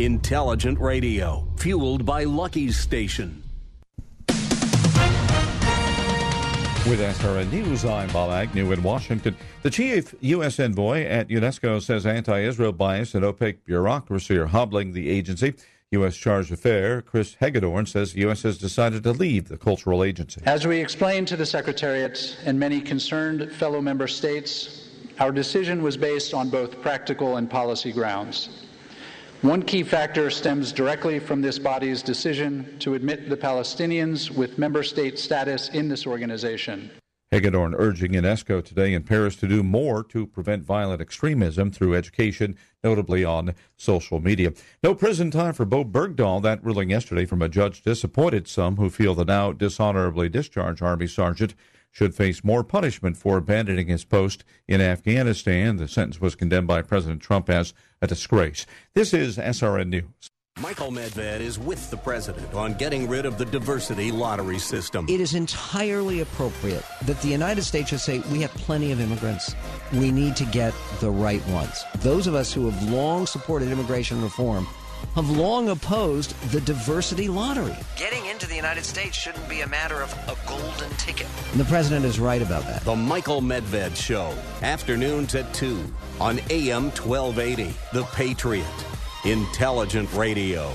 Intelligent radio, fueled by Lucky's Station. With SRN News, I'm Bob Agnew in Washington. The chief U.S. envoy at UNESCO says anti Israel bias and opaque bureaucracy are hobbling the agency. U.S. Charge d'Affaires Chris Hegadorn says the U.S. has decided to leave the cultural agency. As we explained to the Secretariat and many concerned fellow member states, our decision was based on both practical and policy grounds. One key factor stems directly from this body's decision to admit the Palestinians with member state status in this organization. Hegadorn urging UNESCO today in Paris to do more to prevent violent extremism through education, notably on social media. No prison time for Bowe Bergdahl. That ruling yesterday from a judge disappointed some who feel the now dishonorably discharged Army sergeant should face more punishment for abandoning his post in Afghanistan. The sentence was condemned by President Trump as a disgrace. This is SRN News. Michael Medved is with the president on getting rid of the diversity lottery system. It is entirely appropriate that the United States should say we have plenty of immigrants. We need to get the right ones. Those of us who have long supported immigration reform have long opposed the diversity lottery. Getting into the United States shouldn't be a matter of a golden ticket. And the president is right about that. The Michael Medved Show, afternoons at 2 on AM 1280. The Patriot. Intelligent radio.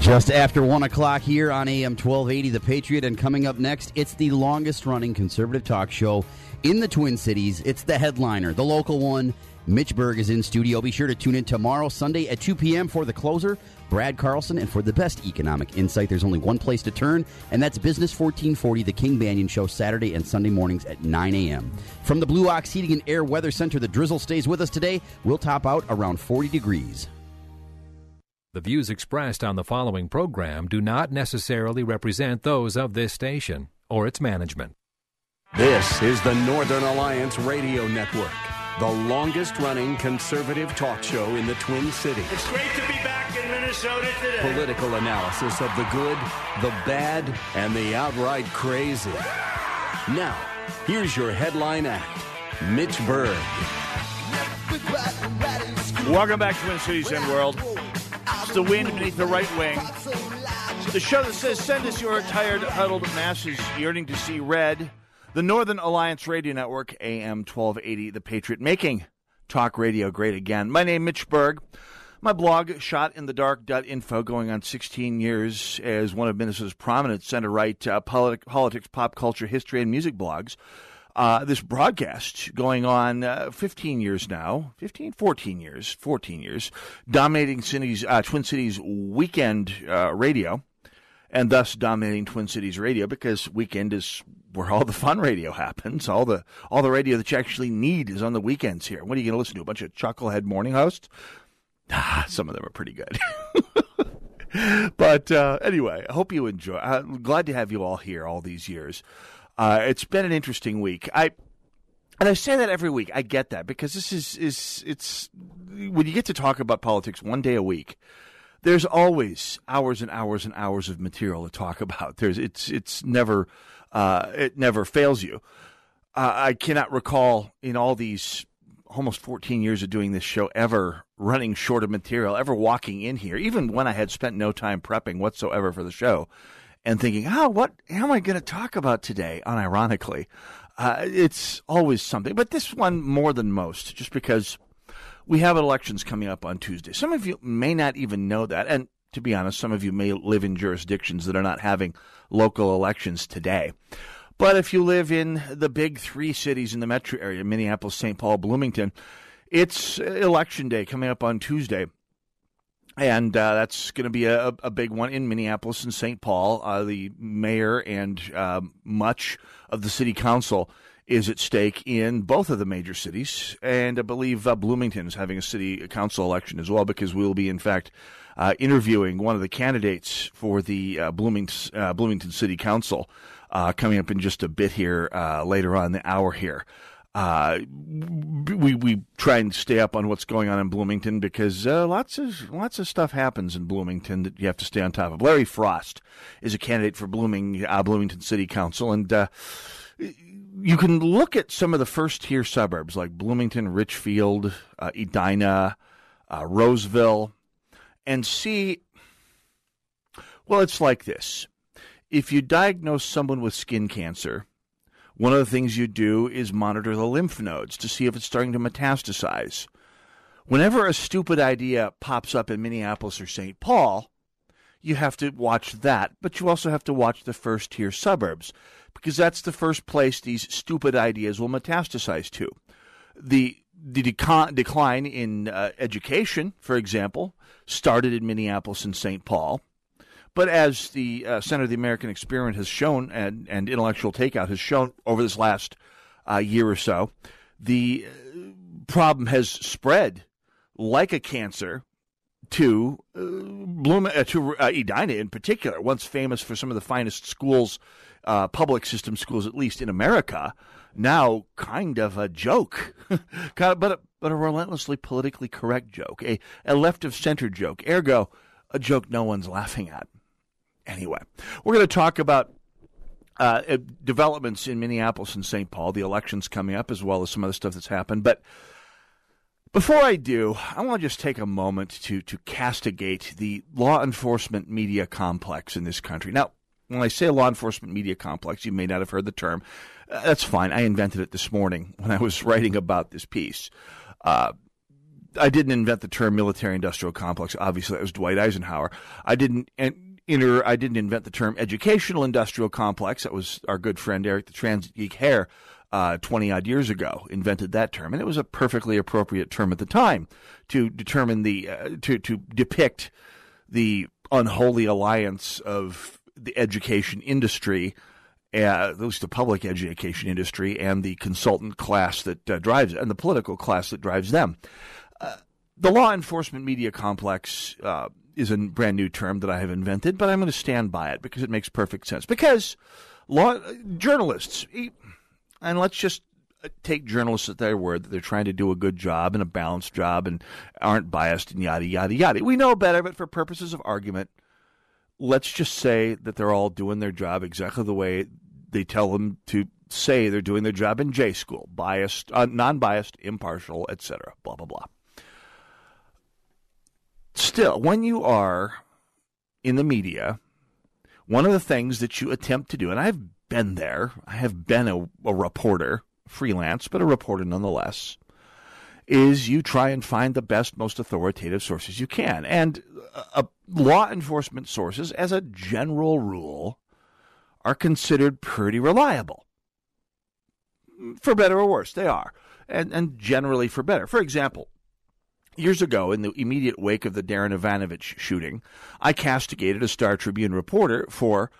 Just after 1 o'clock here on AM 1280, The Patriot. And coming up next, it's the longest running conservative talk show in the Twin Cities. It's the headliner, the local one. Mitch Berg is in studio. Be sure to tune in tomorrow, Sunday at 2 p.m. for the closer, Brad Carlson. And for the best economic insight, there's only one place to turn, and that's Business 1440, the King Banaian Show, Saturday and Sunday mornings at 9 a.m. From the Blue Ox Heating and Air Weather Center, the drizzle stays with us today. We'll top out around 40 degrees. The views expressed on the following program do not necessarily represent those of this station or its management. This is the Northern Alliance Radio Network, the longest running conservative talk show in the Twin Cities. It's great to be back in Minnesota today. Political analysis of the good, the bad, and the outright crazy. Now, here's your headline act Mitch Berg. Welcome back to Twin Cities and World. It's the wind beneath the right wing. The show that says, Send us your tired, huddled masses yearning to see red. The Northern Alliance Radio Network, AM 1280, The Patriot, making talk radio great again. My name Mitch Berg. My blog, shotinthedark.info, going on 16 years as one of Minnesota's prominent center right uh, polit- politics, pop culture, history, and music blogs. Uh, this broadcast going on uh, 15 years now, 15, 14 years, 14 years, dominating cities, uh, Twin Cities weekend uh, radio, and thus dominating Twin Cities radio because weekend is where all the fun radio happens. All the all the radio that you actually need is on the weekends here. What are you going to listen to? A bunch of chucklehead morning hosts? Ah, some of them are pretty good. but uh, anyway, I hope you enjoy. I'm glad to have you all here all these years. Uh, it's been an interesting week. I and I say that every week. I get that because this is is it's when you get to talk about politics one day a week. There's always hours and hours and hours of material to talk about. There's it's it's never uh, it never fails you. Uh, I cannot recall in all these almost 14 years of doing this show ever running short of material, ever walking in here, even when I had spent no time prepping whatsoever for the show, and thinking, "Oh, what am I going to talk about today?" Unironically, uh, it's always something. But this one more than most, just because we have elections coming up on Tuesday. Some of you may not even know that, and to be honest, some of you may live in jurisdictions that are not having local elections today. But if you live in the big three cities in the metro area Minneapolis, St. Paul, Bloomington it's election day coming up on Tuesday. And uh, that's going to be a, a, big one in Minneapolis and St. Paul. Uh, the mayor and uh, much of the city council is at stake in both of the major cities, and I believe uh, Bloomington is having a city council election as well because we'll be, in fact, uh, interviewing one of the candidates for the uh, Bloomington, uh, Bloomington City Council uh, coming up in just a bit here uh, later on the hour here. Uh, we we try and stay up on what's going on in Bloomington because lots of lots of stuff happens in Bloomington that you have to stay on top of. Larry Frost is a candidate for Blooming Bloomington City Council, and you can look at some of the first tier suburbs like Bloomington, Richfield, Edina, Roseville, and see. Well, it's like this: if you diagnose someone with skin cancer one of the things you do is monitor the lymph nodes to see if it's starting to metastasize. Whenever a stupid idea pops up in Minneapolis or St. Paul, you have to watch that, but you also have to watch the first tier suburbs because that's the first place these stupid ideas will metastasize to. The the decline in uh, education, for example, started in Minneapolis and St. Paul. But as the uh, Center of the American Experiment has shown, and, and Intellectual Takeout has shown over this last uh, year or so, the uh, problem has spread like a cancer to uh, Bloom, uh, to uh, Edina in particular, once famous for some of the finest schools, uh, public system schools at least in America. Now, kind of a joke, kind of, but a, but a relentlessly politically correct joke, a, a left of center joke. Ergo, a joke no one's laughing at. Anyway, we're going to talk about uh, uh, developments in Minneapolis and St. Paul, the elections coming up, as well as some other stuff that's happened. But before I do, I want to just take a moment to to castigate the law enforcement media complex in this country. Now, when I say law enforcement media complex, you may not have heard the term. Uh, that's fine. I invented it this morning when I was writing about this piece. Uh, I didn't invent the term military industrial complex. Obviously, that was Dwight Eisenhower. I didn't. Inner, I didn't invent the term educational industrial complex. That was our good friend Eric the Trans Geek Hare, uh, 20 odd years ago, invented that term. And it was a perfectly appropriate term at the time to determine the, uh, to, to depict the unholy alliance of the education industry, at least the public education industry, and the consultant class that uh, drives and the political class that drives them. Uh, the law enforcement media complex uh, is a brand new term that I have invented, but I'm going to stand by it because it makes perfect sense. Because law journalists, and let's just uh, take journalists at their word that they're trying to do a good job and a balanced job and aren't biased and yada yada yada. We know better, but for purposes of argument, let's just say that they're all doing their job exactly the way they tell them to say they're doing their job in J school, biased, uh, non-biased, impartial, etc. Blah blah blah still, when you are in the media, one of the things that you attempt to do, and I've been there, I have been a, a reporter, freelance, but a reporter nonetheless, is you try and find the best, most authoritative sources you can. And law enforcement sources, as a general rule, are considered pretty reliable. For better or worse, they are. And, and generally for better. For example, Years ago, in the immediate wake of the Darren Ivanovich shooting, I castigated a Star Tribune reporter for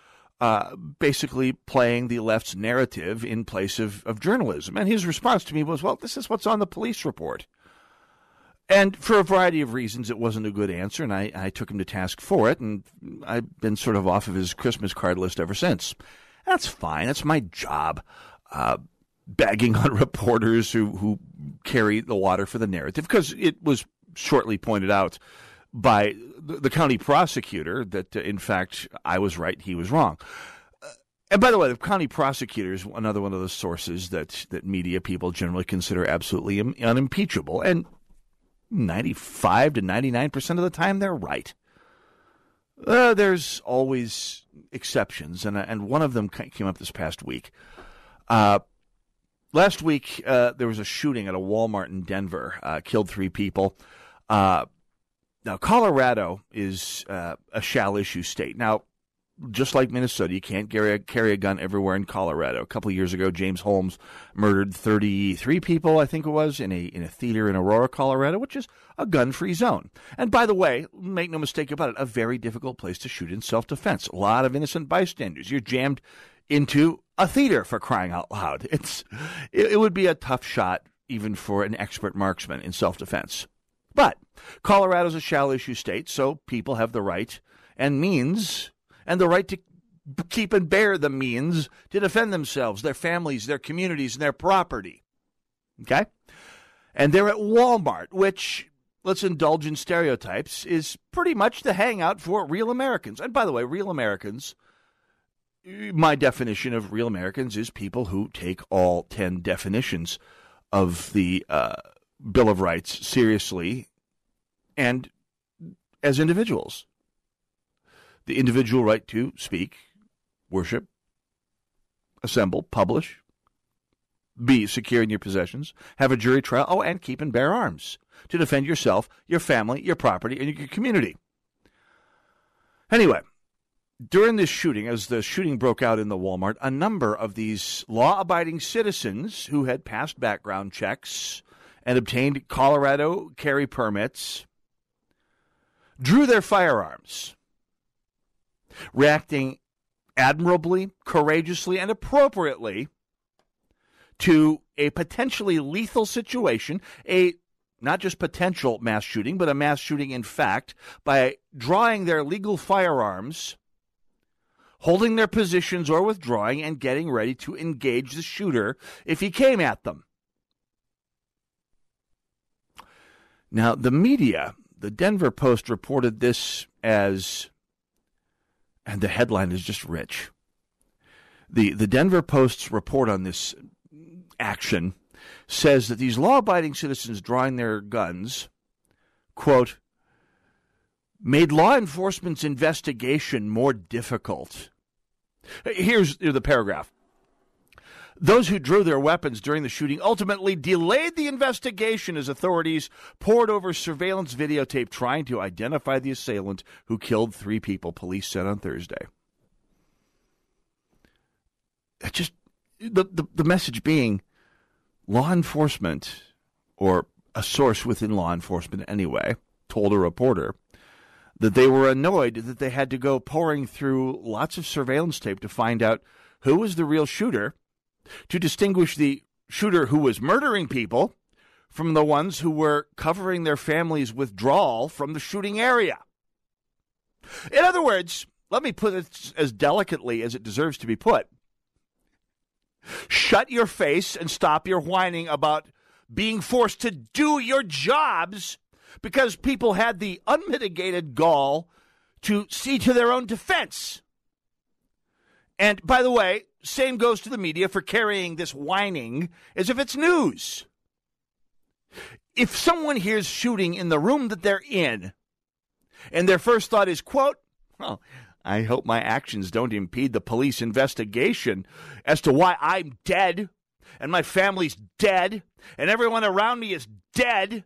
uh, basically playing the left's narrative in place of, of journalism. And his response to me was, well, this is what's on the police report. And for a variety of reasons, it wasn't a good answer, and I, I took him to task for it, and I've been sort of off of his Christmas card list ever since. That's fine. That's my job. Uh, bagging on reporters who, who carry the water for the narrative because it was shortly pointed out by the county prosecutor that, uh, in fact, I was right, he was wrong. Uh, and by the way, the county prosecutor is another one of those sources that, that media people generally consider absolutely un- unimpeachable. And 95 to 99% of the time, they're right. Uh, there's always exceptions, and, and one of them came up this past week. Uh, last week uh, there was a shooting at a Walmart in Denver, uh, killed three people. Uh, now Colorado is uh, a shall issue state. Now, just like Minnesota, you can't carry a, carry a gun everywhere in Colorado. A couple years ago, James Holmes murdered 33 people, I think it was, in a in a theater in Aurora, Colorado, which is a gun-free zone. And by the way, make no mistake about it, a very difficult place to shoot in self-defense. A lot of innocent bystanders. You're jammed into a theater for crying out loud. It's it, it would be a tough shot even for an expert marksman in self-defense. But Colorado's a shall issue state, so people have the right and means and the right to keep and bear the means to defend themselves, their families, their communities, and their property. Okay? And they're at Walmart, which, let's indulge in stereotypes, is pretty much the hangout for real Americans. And by the way, real Americans, my definition of real Americans is people who take all 10 definitions of the uh, Bill of Rights seriously and as individuals. The individual right to speak, worship, assemble, publish, be secure in your possessions, have a jury trial, oh, and keep and bear arms to defend yourself, your family, your property, and your community. Anyway, during this shooting, as the shooting broke out in the Walmart, a number of these law abiding citizens who had passed background checks and obtained Colorado carry permits drew their firearms, reacting admirably, courageously, and appropriately to a potentially lethal situation, a not just potential mass shooting, but a mass shooting in fact, by drawing their legal firearms, holding their positions or withdrawing, and getting ready to engage the shooter if he came at them. Now, the media, the Denver Post reported this as, and the headline is just rich. The, the Denver Post's report on this action says that these law abiding citizens drawing their guns, quote, made law enforcement's investigation more difficult. Here's the paragraph. Those who drew their weapons during the shooting ultimately delayed the investigation as authorities poured over surveillance videotape trying to identify the assailant who killed three people, police said on Thursday. It just the, the, the message being law enforcement, or a source within law enforcement anyway, told a reporter that they were annoyed that they had to go pouring through lots of surveillance tape to find out who was the real shooter, to distinguish the shooter who was murdering people from the ones who were covering their families' withdrawal from the shooting area. In other words, let me put it as delicately as it deserves to be put. Shut your face and stop your whining about being forced to do your jobs because people had the unmitigated gall to see to their own defense. And by the way, same goes to the media for carrying this whining as if it's news. If someone hears shooting in the room that they're in, and their first thought is, quote, well, I hope my actions don't impede the police investigation as to why I'm dead and my family's dead and everyone around me is dead.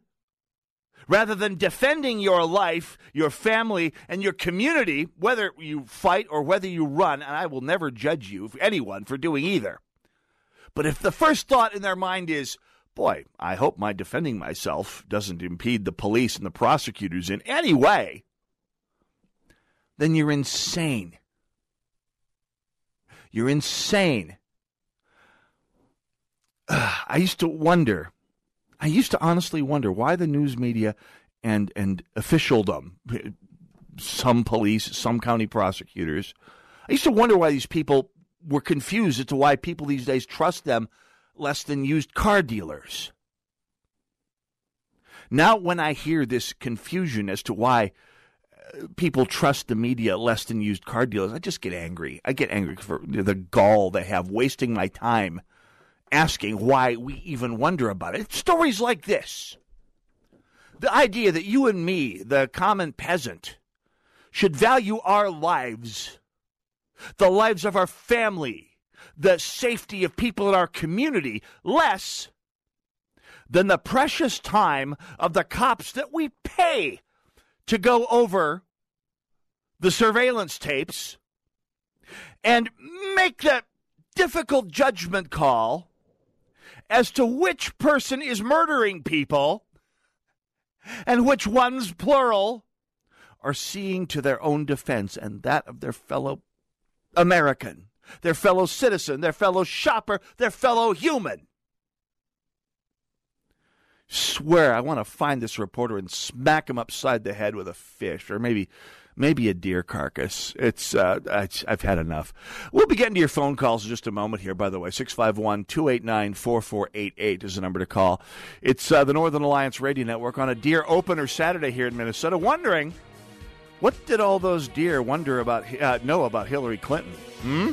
Rather than defending your life, your family, and your community, whether you fight or whether you run, and I will never judge you, anyone, for doing either. But if the first thought in their mind is, boy, I hope my defending myself doesn't impede the police and the prosecutors in any way, then you're insane. You're insane. I used to wonder, I used to honestly wonder why the news media and, and officialdom, some police, some county prosecutors, I used to wonder why these people were confused as to why people these days trust them less than used car dealers. Now, when I hear this confusion as to why uh, people trust the media less than used car dealers, I just get angry. I get angry for the gall they have wasting my time asking why we even wonder about it. Stories like this. The idea that you and me, the common peasant, should value our lives, the lives of our family, the safety of people in our community less than the precious time of the cops that we pay to go over the surveillance tapes and make that difficult judgment call as to which person is murdering people and which ones, plural, are seeing to their own defense and that of their fellow American their fellow citizen, their fellow shopper, their fellow human. Swear, I want to find this reporter and smack him upside the head with a fish, or maybe maybe a deer carcass. It's uh, I've had enough. We'll be getting to your phone calls in just a moment here. By the way, 651-289-4488 is the number to call. It's uh, the Northern Alliance Radio Network on a deer opener Saturday here in Minnesota. Wondering what did all those deer wonder about uh, know about Hillary Clinton? Hmm.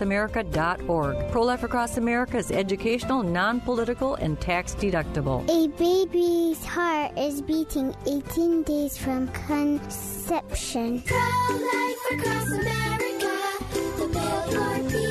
ProLifeAcrossAmerica.org. Pro Life Across America is educational, non political, and tax deductible. A baby's heart is beating 18 days from conception. Pro Life Across America, the Billboard people.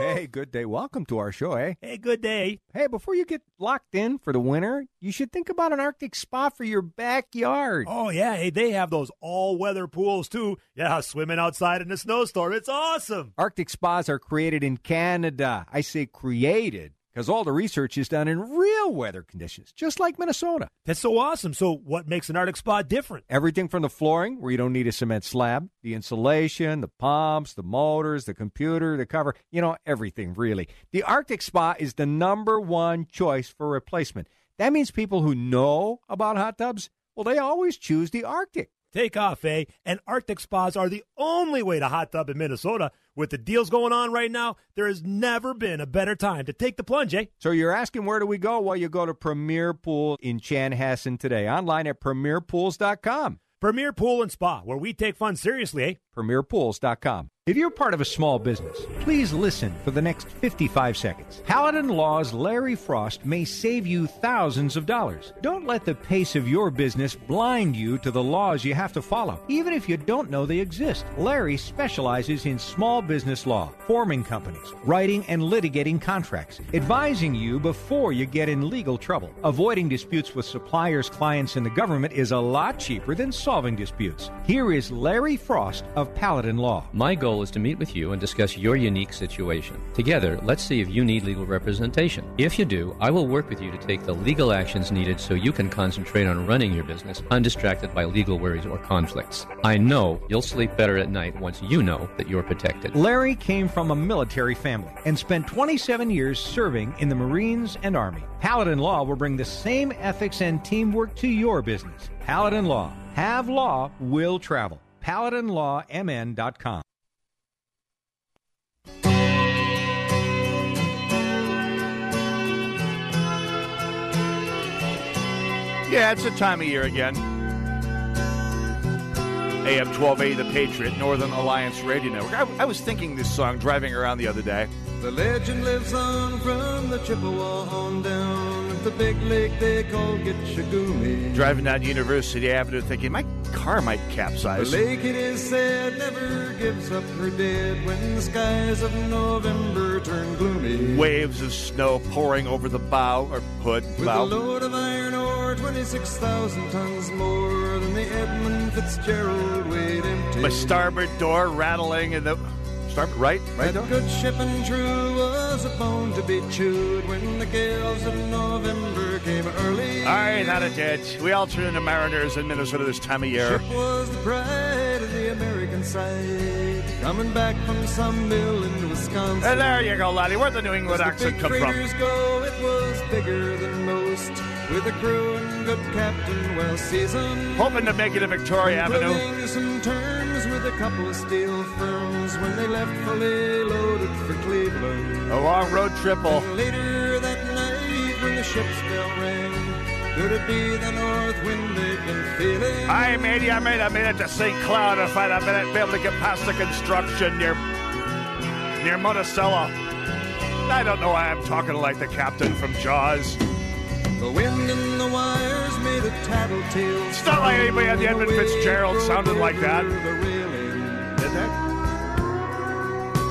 Hey, good day. Welcome to our show, eh? Hey, good day. Hey, before you get locked in for the winter, you should think about an Arctic spa for your backyard. Oh, yeah. Hey, they have those all weather pools, too. Yeah, swimming outside in a snowstorm. It's awesome. Arctic spas are created in Canada. I say created because all the research is done in real weather conditions, just like Minnesota. That's so awesome. So, what makes an Arctic spa different? Everything from the flooring, where you don't need a cement slab, the insulation, the pumps, the motors, the computer, the cover, you know, everything really. The Arctic spa is the number one choice for replacement. That means people who know about hot tubs, well, they always choose the Arctic. Take off, eh? And Arctic spas are the only way to hot tub in Minnesota. With the deals going on right now, there has never been a better time to take the plunge, eh? So you're asking where do we go? Well, you go to Premier Pool in Chanhassen today, online at premierpools.com. Premier Pool and Spa, where we take fun seriously, eh? premierpools.com. If you're part of a small business, please listen for the next 55 seconds. Paladin Law's Larry Frost may save you thousands of dollars. Don't let the pace of your business blind you to the laws you have to follow, even if you don't know they exist. Larry specializes in small business law, forming companies, writing and litigating contracts, advising you before you get in legal trouble. Avoiding disputes with suppliers, clients, and the government is a lot cheaper than solving disputes. Here is Larry Frost of Paladin Law. My goal is to meet with you and discuss your unique situation. Together, let's see if you need legal representation. If you do, I will work with you to take the legal actions needed so you can concentrate on running your business undistracted by legal worries or conflicts. I know you'll sleep better at night once you know that you're protected. Larry came from a military family and spent 27 years serving in the Marines and Army. Paladin Law will bring the same ethics and teamwork to your business. Paladin Law. Have law, will travel. PaladinLawMN.com. Yeah, it's a time of year again. AM 12A, The Patriot, Northern Alliance Radio Network. I, I was thinking this song driving around the other day. The legend lives on from the Chippewa on down at the big lake they call Gitche Gumee. Driving down University Avenue thinking my car might capsize. The lake, it is said, never gives up her dead when the skies of November turn gloomy. Waves of snow pouring over the bow or. With bow. a load of iron ore, 26,000 tons more than the Edmund Fitzgerald weighed empty. My starboard door rattling and the starboard right, right That good ship and true was a bone to be chewed when the gales of November came early. All right, not a ditch. We all turn into mariners in Minnesota this time of year. Ship was the pride of the American side, coming back from some mill in Wisconsin. And there you go, laddie. Where'd the New England As accent come from? go, it was bigger than most. with a crew and good captain well seasoned. Hoping to make it to Victoria Avenue. Including some terms with a couple of steel firms when they left fully loaded for Cleveland. A long road triple. And later that night when the ship's bell rang, could it be the north wind they've been feeling? I made, I made it to St. Cloud if I'd have been be able to get past the construction near near Monticello. I don't know why I'm talking like the captain from Jaws. The wind and the wires made a tattletale. It's not like anybody at the Edmund Fitzgerald sounded like that.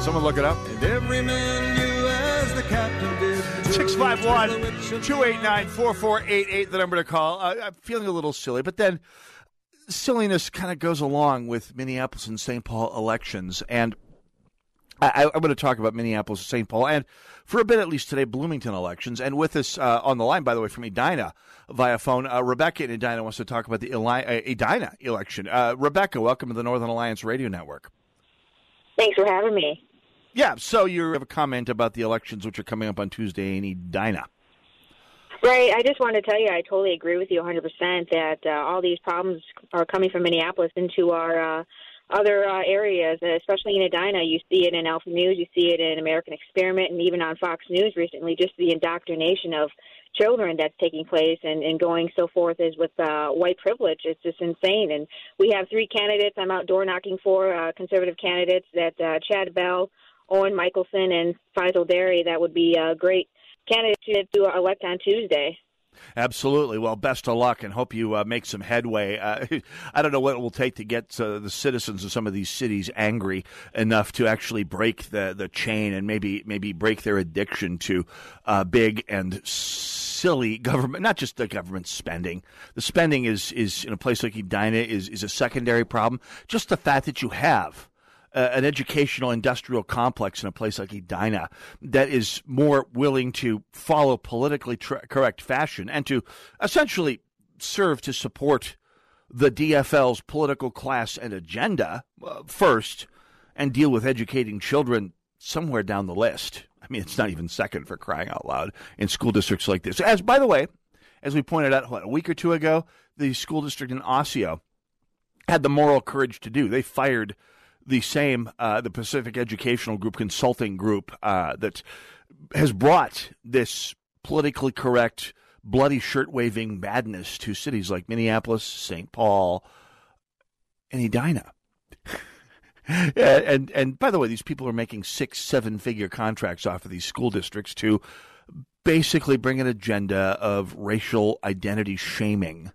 Someone look it up. And every man knew as the captain did. 651 289 4488, the number to call. Uh, I'm feeling a little silly, but then silliness kind of goes along with Minneapolis and St. Paul elections. And I, I'm going to talk about Minneapolis and St. Paul, and for a bit at least today, Bloomington elections. And with us uh, on the line, by the way, from Edina via phone, uh, Rebecca in Edina wants to talk about the Eli- uh, Edina election. Uh, Rebecca, welcome to the Northern Alliance Radio Network. Thanks for having me. Yeah, so you have a comment about the elections which are coming up on Tuesday in Edina. Right. I just wanted to tell you, I totally agree with you 100% that uh, all these problems are coming from Minneapolis into our uh, other uh, areas, especially in Edina. You see it in Alpha News, you see it in American Experiment, and even on Fox News recently, just the indoctrination of children that's taking place and, and going so forth is with uh, white privilege. It's just insane. And we have three candidates I'm out door knocking for, uh, conservative candidates that uh, Chad Bell, Owen Michelson, and Faisal Derry that would be a great candidate to elect on Tuesday. Absolutely. Well, best of luck and hope you uh, make some headway. Uh, I don't know what it will take to get uh, the citizens of some of these cities angry enough to actually break the, the chain and maybe maybe break their addiction to uh, big and silly government. Not just the government spending. The spending is is in a place like Edina is is a secondary problem. Just the fact that you have uh, an educational industrial complex in a place like Edina that is more willing to follow politically correct fashion and to essentially serve to support the DFL's political class and agenda uh, first and deal with educating children somewhere down the list. I mean, it's not even second for crying out loud in school districts like this. As by the way, as we pointed out what, a week or two ago, the school district in Osseo had the moral courage to do. They fired the same uh, the Pacific Educational Group consulting group uh, that has brought this politically correct, bloody shirt waving madness to cities like Minneapolis, St. Paul, and Edina. and and by the way, these people are making six, seven figure contracts off of these school districts to basically bring an agenda of racial identity shaming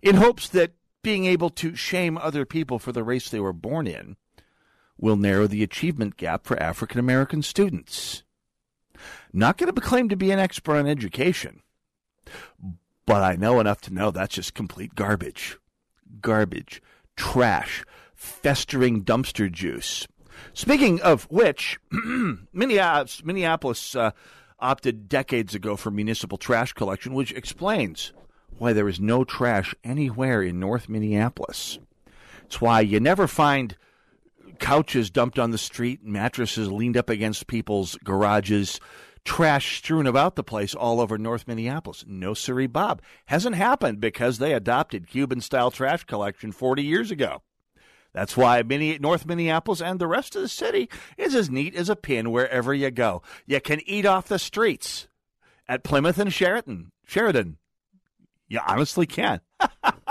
in hopes that being able to shame other people for the race they were born in will narrow the achievement gap for African American students. Not going to claim to be an expert on education, but I know enough to know that's just complete garbage. Garbage, trash, festering dumpster juice. Speaking of which, Minneapolis, uh, opted decades ago for municipal trash collection, which explains why there is no trash anywhere in North Minneapolis. It's why you never find couches dumped on the street, mattresses leaned up against people's garages, trash strewn about the place all over North Minneapolis. No siree, Bob. Hasn't happened because they adopted Cuban style trash collection 40 years ago. That's why North Minneapolis and the rest of the city is as neat as a pin wherever you go. You can eat off the streets at Plymouth and Sheraton. Sheridan. You honestly can.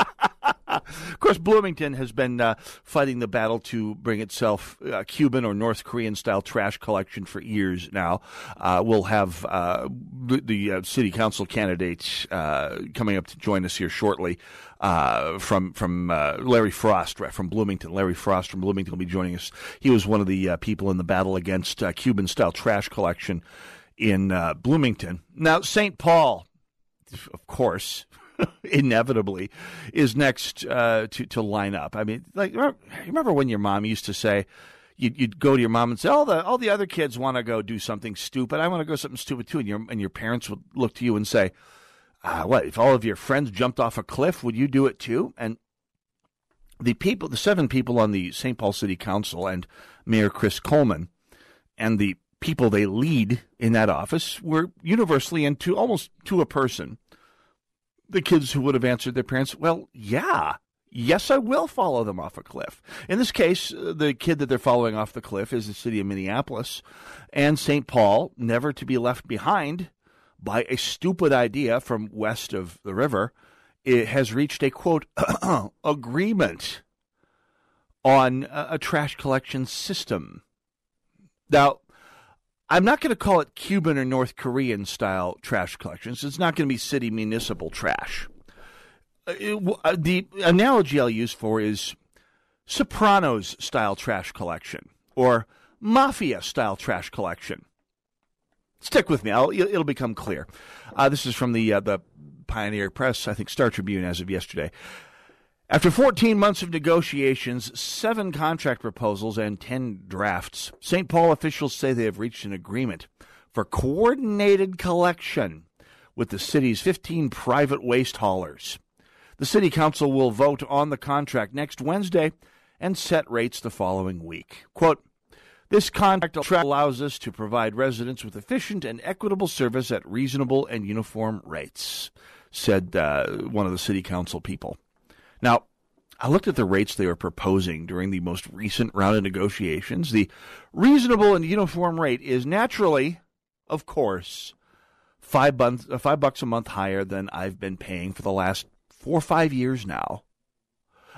of course, Bloomington has been uh, fighting the battle to bring itself uh, Cuban or North Korean style trash collection for years now. Uh, we'll have uh, the, uh, city council candidates uh, coming up to join us here shortly. from from Larry Frost from Bloomington. Larry Frost from Bloomington will be joining us. He was one of the people in the battle against Cuban style trash collection in Bloomington. Now, St. Paul, of course, inevitably is next uh, to to line up. I mean, like remember when your mom used to say. You'd, you'd go to your mom and say, "All the all the other kids want to go do something stupid. I want to go something stupid too." And your and your parents would look to you and say, uh, "What if all of your friends jumped off a cliff? Would you do it too?" And the people, the seven people on the St. Paul City Council and Mayor Chris Coleman, and the people they lead in that office were universally and to almost to a person the kids who would have answered their parents, well, yeah, yes, I will follow them off a cliff. In this case, uh, the kid that they're following off the cliff is the city of Minneapolis and St. Paul, never to be left behind by a stupid idea from west of the river. It has reached a quote agreement on a, a trash collection system. Now, I'm not going to call it Cuban or North Korean style trash collections. It's not going to be city municipal trash. Uh, it- uh, the analogy I'll use for is Sopranos style trash collection or Mafia style trash collection. Stick with me; I'll, it'll become clear. Uh, this is from the uh, the Pioneer Press, I think Star Tribune, as of yesterday. After 14 months of negotiations, seven contract proposals, and 10 drafts, St. Paul officials say they have reached an agreement for coordinated collection with the city's 15 private waste haulers. The city council will vote on the contract next Wednesday and set rates the following week. Quote, this contract allows us to provide residents with efficient and equitable service at reasonable and uniform rates, said uh, one of the city council people. Now, I looked at the rates they were proposing during the most recent round of negotiations. The reasonable and uniform rate is naturally, of course, five, bun- uh, five bucks a month higher than I've been paying for the last four or five years now.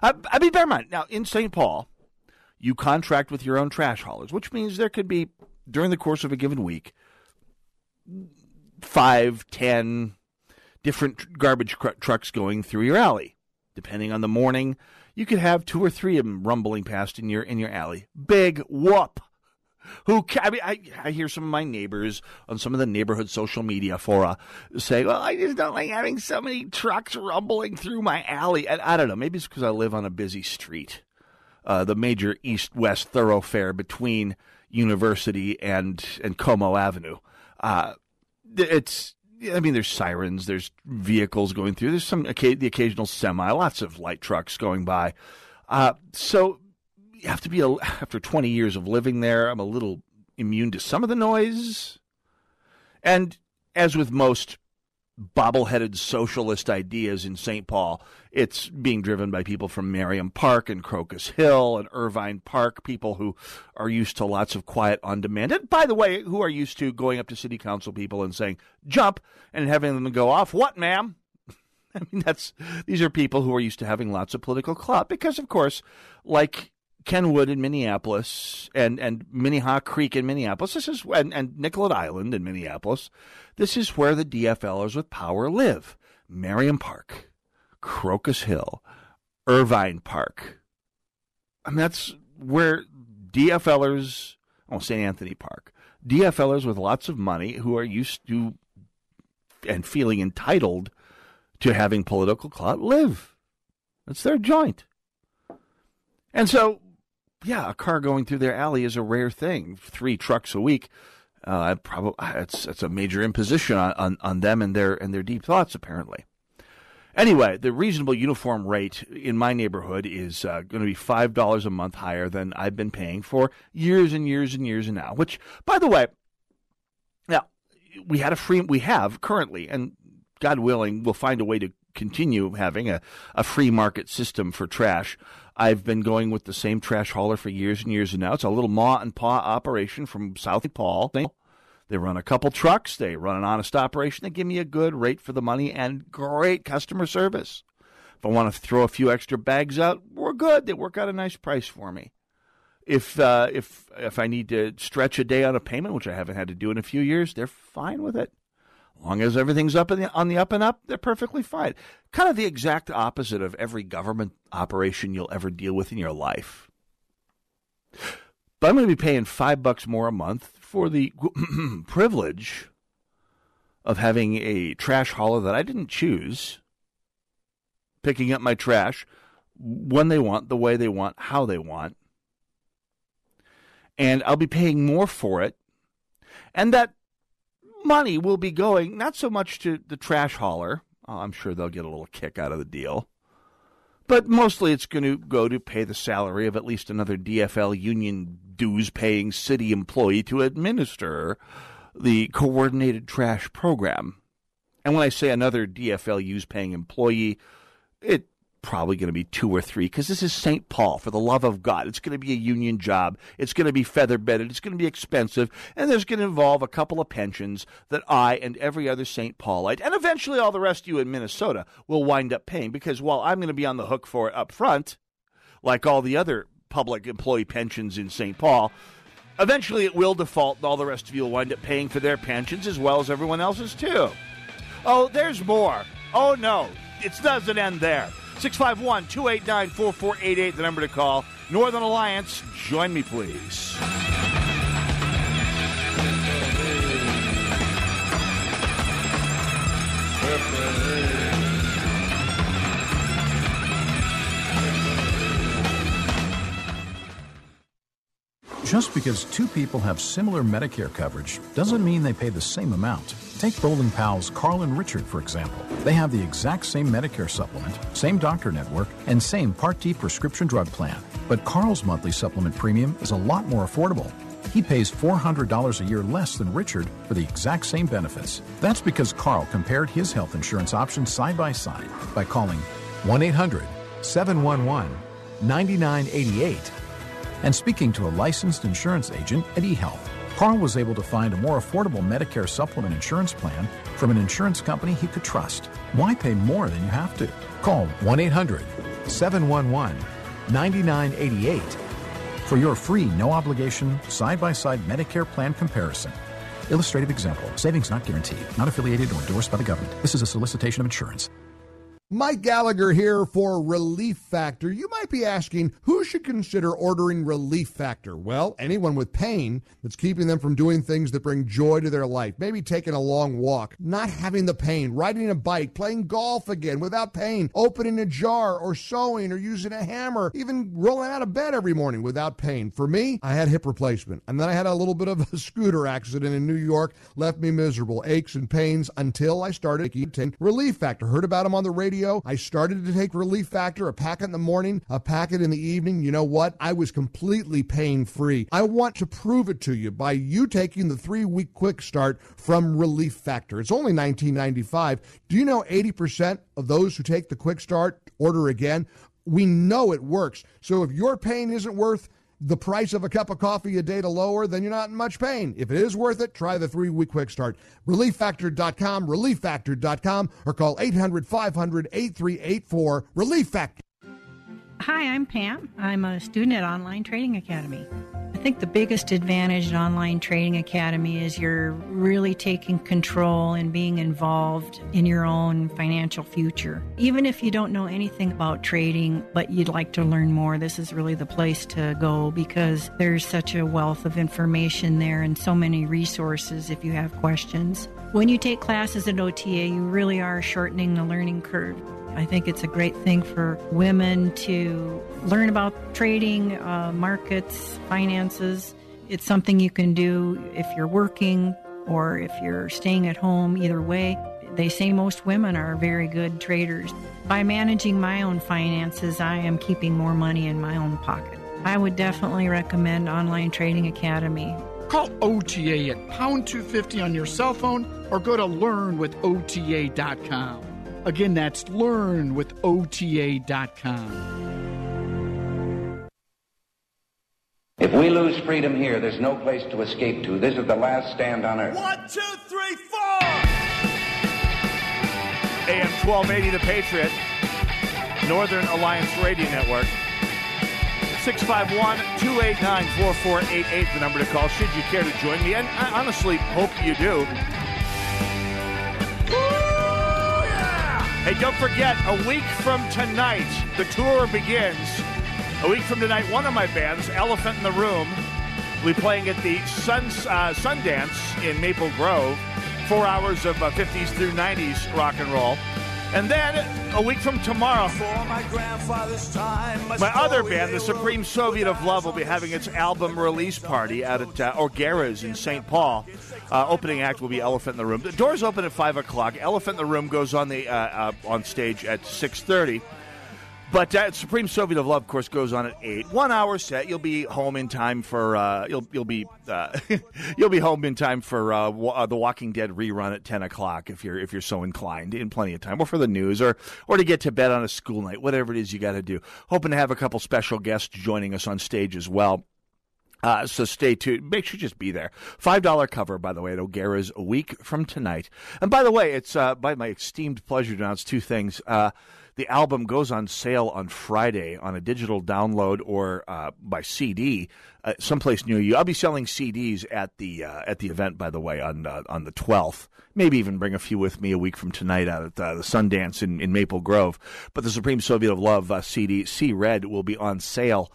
I, I mean, bear in mind, now in St. Paul, you contract with your own trash haulers, which means there could be, during the course of a given week, five, ten different garbage cr- trucks going through your alley. Depending on the morning, you could have two or three of them rumbling past in your in your alley. Big whoop. Who I mean, I, I hear some of my neighbors on some of the neighborhood social media fora say, "Well, I just don't like having so many trucks rumbling through my alley." And I don't know, maybe it's because I live on a busy street, uh, the major east-west thoroughfare between University and and Como Avenue. Uh, it's I mean, there's sirens, there's vehicles going through, there's some the occasional semi, lots of light trucks going by. Uh, so you have to be a, after 20 years of living there. I'm a little immune to some of the noise, and as with most bobble-headed socialist ideas in St. Paul, it's being driven by people from Merriam Park and Crocus Hill and Irvine Park, people who are used to lots of quiet on demand. And by the way, who are used to going up to city council people and saying, jump, and having them go off, what, ma'am? I mean, that's these are people who are used to having lots of political clout because, of course, like Kenwood in Minneapolis and and Minnehaha Creek in Minneapolis, this is and, and Nicollet Island in Minneapolis, this is where the DFLers with power live. Merriam Park, Crocus Hill, Irvine Park. Mean, that's where DFLers, oh, St. Anthony Park, DFLers with lots of money who are used to and feeling entitled to having political clout live. That's their joint. And so, yeah, a car going through their alley is a rare thing. Three trucks a week, uh, probably it's it's a major imposition on, on, on them and their and their deep thoughts. Apparently, anyway, the reasonable uniform rate in my neighborhood is uh, going to be five dollars a month higher than I've been paying for years and years and years now. Which, by the way, now we had a free we have currently, and God willing, we'll find a way to continue having a, a free market system for trash. I've been going with the same trash hauler for years and years and now. It's a little ma and pa operation from South Paul. They, run a couple trucks, they run an honest operation, they give me a good rate for the money and great customer service. If I want to throw a few extra bags out, we're good. They work out a nice price for me. If uh, if if I need to stretch a day on a payment, which I haven't had to do in a few years, they're fine with it long as everything's up the, on the up and up, they're perfectly fine. Kind of the exact opposite of every government operation you'll ever deal with in your life. But I'm going to be paying five bucks more a month for the privilege of having a trash hauler that I didn't choose, picking up my trash when they want, the way they want, how they want. And I'll be paying more for it. And that money will be going not so much to the trash hauler. Oh, I'm sure they'll get a little kick out of the deal. But mostly it's going to go to pay the salary of at least another DFL union dues paying city employee to administer the coordinated trash program. And when I say another DFLU's paying employee, it probably going to be two or three because this is St. Paul. For the love of God, it's going to be a union job. It's going to be feather bedded. It's going to be expensive, and there's going to involve a couple of pensions that I and every other St. Paulite, and eventually all the rest of you in Minnesota, will wind up paying. Because while I'm going to be on the hook for it up front, like all the other public employee pensions in St. Paul. Eventually, it will default, and all the rest of you will wind up paying for their pensions as well as everyone else's, too. Oh, there's more. Oh, no, it doesn't end there. 651 289 4488, the number to call. Northern Alliance, join me, please. Just because two people have similar Medicare coverage doesn't mean they pay the same amount. Take Bowling Pals Carl and Richard, for example. They have the exact same Medicare supplement, same doctor network, and same Part D prescription drug plan. But Carl's monthly supplement premium is a lot more affordable. He pays $400 a year less than Richard for the exact same benefits. That's because Carl compared his health insurance options side by side by calling 1 800 711 9988 and speaking to a licensed insurance agent at eHealth. Carl was able to find a more affordable Medicare supplement insurance plan from an insurance company he could trust. Why pay more than you have to? Call 1 800 711 9988 for your free, no obligation, side by side Medicare plan comparison. Illustrative example savings not guaranteed, not affiliated or endorsed by the government. This is a solicitation of insurance. Mike Gallagher here for Relief Factor. You might be asking, who should consider ordering Relief Factor? Well, anyone with pain that's keeping them from doing things that bring joy to their life. Maybe taking a long walk, not having the pain, riding a bike, playing golf again without pain, opening a jar or sewing or using a hammer, even rolling out of bed every morning without pain. For me, I had hip replacement. And then I had a little bit of a scooter accident in New York, left me miserable, aches and pains until I started taking Relief Factor. Heard about them on the radio. I started to take Relief Factor, a packet in the morning, a packet in the evening. You know what? I was completely pain free. I want to prove it to you by you taking the three week quick start from Relief Factor. It's only $19.95. Do you know 80% of those who take the quick start order again? We know it works. So if your pain isn't worth the price of a cup of coffee a day to lower, then you're not in much pain. If it is worth it, try the three week quick start. ReliefFactor.com, ReliefFactor.com, or call 800 500 8384. Relief Factor. Hi, I'm Pam. I'm a student at Online Trading Academy. I think the biggest advantage at Online Trading Academy is you're really taking control and being involved in your own financial future. Even if you don't know anything about trading, but you'd like to learn more, this is really the place to go because there's such a wealth of information there and so many resources if you have questions. When you take classes at OTA, you really are shortening the learning curve. I think it's a great thing for women to learn about trading, uh, markets, finances. It's something you can do if you're working or if you're staying at home, either way. They say most women are very good traders. By managing my own finances, I am keeping more money in my own pocket. I would definitely recommend Online Trading Academy. Call OTA at pound 250 on your cell phone or go to learnwithota.com. Again, that's learnwithota.com. If we lose freedom here, there's no place to escape to. This is the last stand on earth. One, two, three, four. AM 1280, The Patriot, Northern Alliance Radio Network. 651 289 4488, the number to call, should you care to join me. And I honestly hope you do. Hey, don't forget, a week from tonight, the tour begins. A week from tonight, one of my bands, Elephant in the Room, will be playing at the Sun, uh, Sundance in Maple Grove. Four hours of uh, 50s through 90s rock and roll. And then, a week from tomorrow, my time. my other band, the Supreme Soviet of Love, will be having its album release party out at uh, in St. Paul. Uh, opening act will be Elephant in the Room. The doors open at five o'clock. Elephant in the Room goes on the uh, uh, on stage at six thirty. But uh, Supreme Soviet of Love, of course, goes on at eight. One hour set. You'll be home in time for. Uh, you'll you'll be uh, you'll be home in time for uh, wa- uh, the Walking Dead rerun at ten o'clock if you're if you're so inclined, in plenty of time, or for the news, or or to get to bed on a school night, whatever it is you got to do. Hoping to have a couple special guests joining us on stage as well. Uh, so stay tuned. Make sure you just be there. Five dollar cover, by the way, at O'Gara's a week from tonight. And by the way, it's uh, by my esteemed pleasure to announce two things. Uh, the album goes on sale on Friday on a digital download or uh, by CD, uh, someplace near you. I'll be selling CDs at the uh, at the event, by the way, on on the twelfth. Maybe even bring a few with me a week from tonight out at the Sundance in, in Maple Grove. But the Supreme Soviet of Love CD, C Red, will be on sale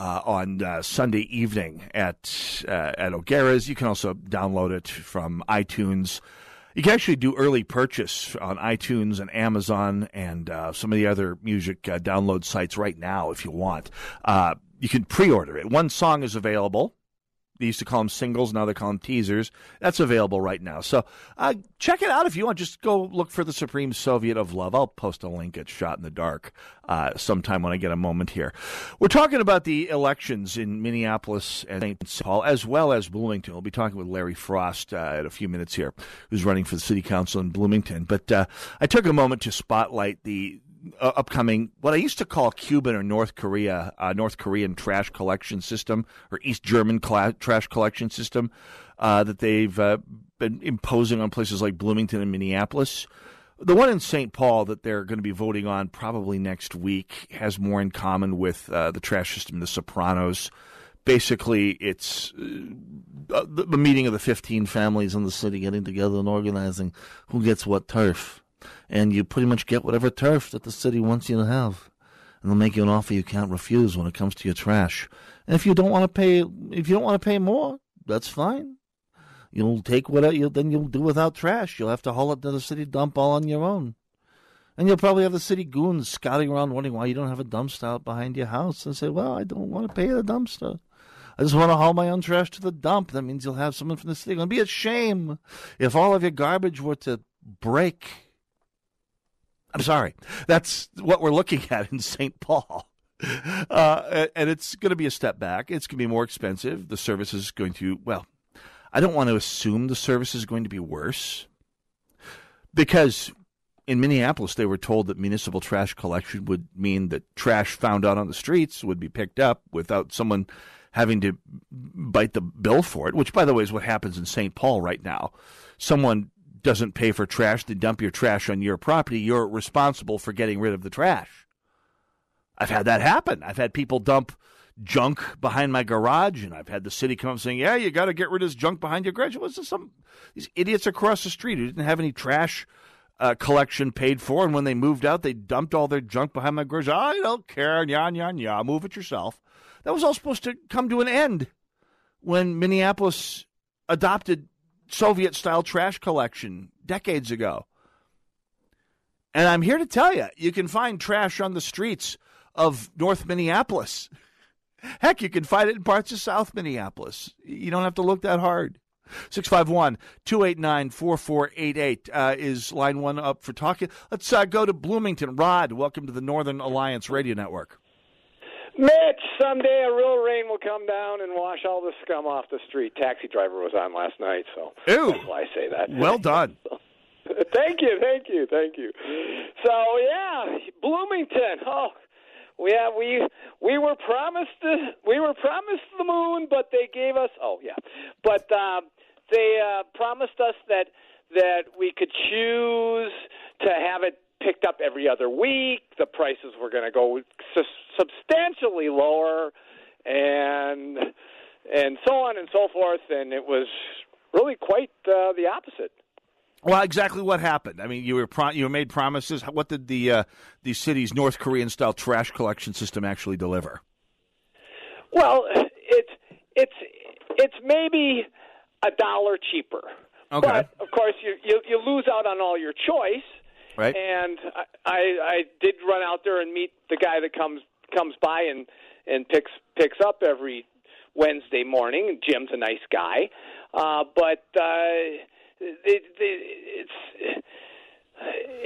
uh, on uh, Sunday evening at uh, at O'Gara's. You can also download it from iTunes. You can actually do early purchase on iTunes and Amazon and uh, some of the other music uh, download sites right now if you want. Uh, you can pre-order it. One song is available. They used to call them singles, now they call them teasers. That's available right now. So uh, check it out if you want. Just go look for the Supreme Soviet of Love. I'll post a link at Shot in the Dark uh, sometime when I get a moment here. We're talking about the elections in Minneapolis and St. Paul, as well as Bloomington. We'll be talking with Larry Frost uh, in a few minutes here, who's running for the city council in Bloomington. But uh, I took a moment to spotlight the uh, upcoming what I used to call Cuban or North Korea uh, North Korean trash collection system or East German cla- trash collection system uh, that they've uh, been imposing on places like Bloomington and Minneapolis. The one in St. Paul that they're going to be voting on probably next week has more in common with uh, the trash system The Sopranos. Basically, it's uh, the, the meeting of the 15 families in the city getting together and organizing who gets what turf and you pretty much get whatever turf that the city wants you to have. And they'll make you an offer you can't refuse when it comes to your trash. And if you don't want to pay, if you don't want to pay more, that's fine. You'll take whatever, you, then you'll do without trash. You'll have to haul it to the city dump all on your own. And you'll probably have the city goons scouting around wondering why you don't have a dumpster out behind your house and say, well, I don't want to pay the dumpster. I just want to haul my own trash to the dump. That means you'll have someone from the city. It'll be a shame if all of your garbage were to break I'm sorry. That's what we're looking at in St. Paul. Uh, and it's going to be a step back. It's going to be more expensive. The service is going to, well, I don't want to assume the service is going to be worse because in Minneapolis, they were told that municipal trash collection would mean that trash found out on the streets would be picked up without someone having to bite the bill for it, which, by the way, is what happens in St. Paul right now. Someone doesn't pay for trash, they dump your trash on your property, you're responsible for getting rid of the trash. I've had that happen. I've had people dump junk behind my garage, and I've had the city come up saying, "Yeah, you got to get rid of this junk behind your garage." Was some these idiots across the street who didn't have any trash uh, collection paid for, and when they moved out, they dumped all their junk behind my garage. I don't care, yeah, yeah, yeah. Move it yourself. That was all supposed to come to an end when Minneapolis adopted Soviet style trash collection decades ago. And I'm here to tell you, you can find trash on the streets of North Minneapolis. Heck, you can find it in parts of South Minneapolis. You don't have to look that hard. 651 289 4488 uh, is line one up for talking. Let's uh, go to Bloomington. Rod, welcome to the Northern Alliance Radio Network. Mitch, someday a real rain will come down and wash all the scum off the street. Taxi driver was on last night, so Ew. that's why I say that. Well done. thank you, thank you, thank you. So yeah, Bloomington. Oh, yeah, we we were promised the, we were promised the moon, but they gave us. Oh yeah, but uh, they uh, promised us that that we could choose to have it picked up every other week. The prices were going to go su- substantially lower, and and so on and so forth. And it was really quite uh, the opposite. Well, exactly what happened. I mean, you were pro- you were made promises. What did the uh, the city's North Korean style trash collection system actually deliver? Well, it's it's it's maybe a dollar cheaper. Okay. But of course, you, you you lose out on all your choice. Right. And I, I I did run out there and meet the guy that comes comes by and and picks picks up every Wednesday morning. Jim's a nice guy, uh, but uh, it, it, it's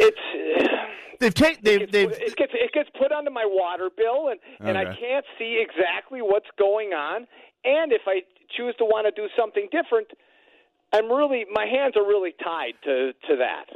it's they've taken they've, it gets, they've it gets it gets put onto my water bill, and and I can't see exactly what's going on. And if I choose to want to do something different, I'm really my hands are really tied to to that.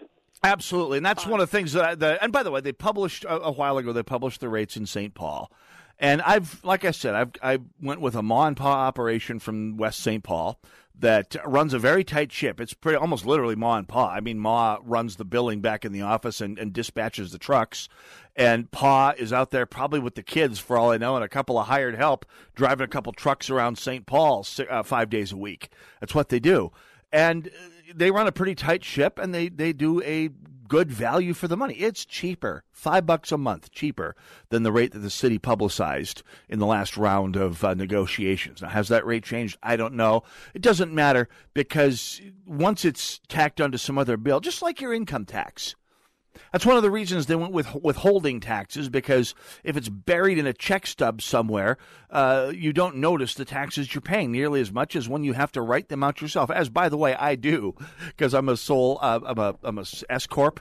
Absolutely, and that's one of the things that. I, that and by the way, they published a, a while ago. They published the rates in St. Paul, and I've, like I said, I've I went with a ma and pa operation from West St. Paul that runs a very tight ship. It's pretty almost literally ma and pa. I mean, ma runs the billing back in the office and, and dispatches the trucks, and pa is out there probably with the kids for all I know, and a couple of hired help driving a couple trucks around St. Paul uh, five days a week. That's what they do and uh, they run a pretty tight ship and they, they do a good value for the money. It's cheaper, five bucks a month cheaper than the rate that the city publicized in the last round of uh, negotiations. Now, has that rate changed? I don't know. It doesn't matter because once it's tacked onto some other bill, just like your income tax. That's one of the reasons they went with withholding taxes because if it's buried in a check stub somewhere, uh, you don't notice the taxes you're paying nearly as much as when you have to write them out yourself. As by the way, I do because I'm a sole, uh, I'm a I'm a S corp,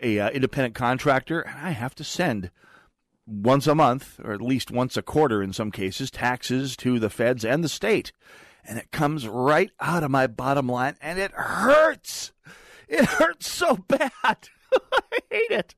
a uh, independent contractor, and I have to send once a month or at least once a quarter in some cases taxes to the feds and the state, and it comes right out of my bottom line, and it hurts. It hurts so bad. I hate it.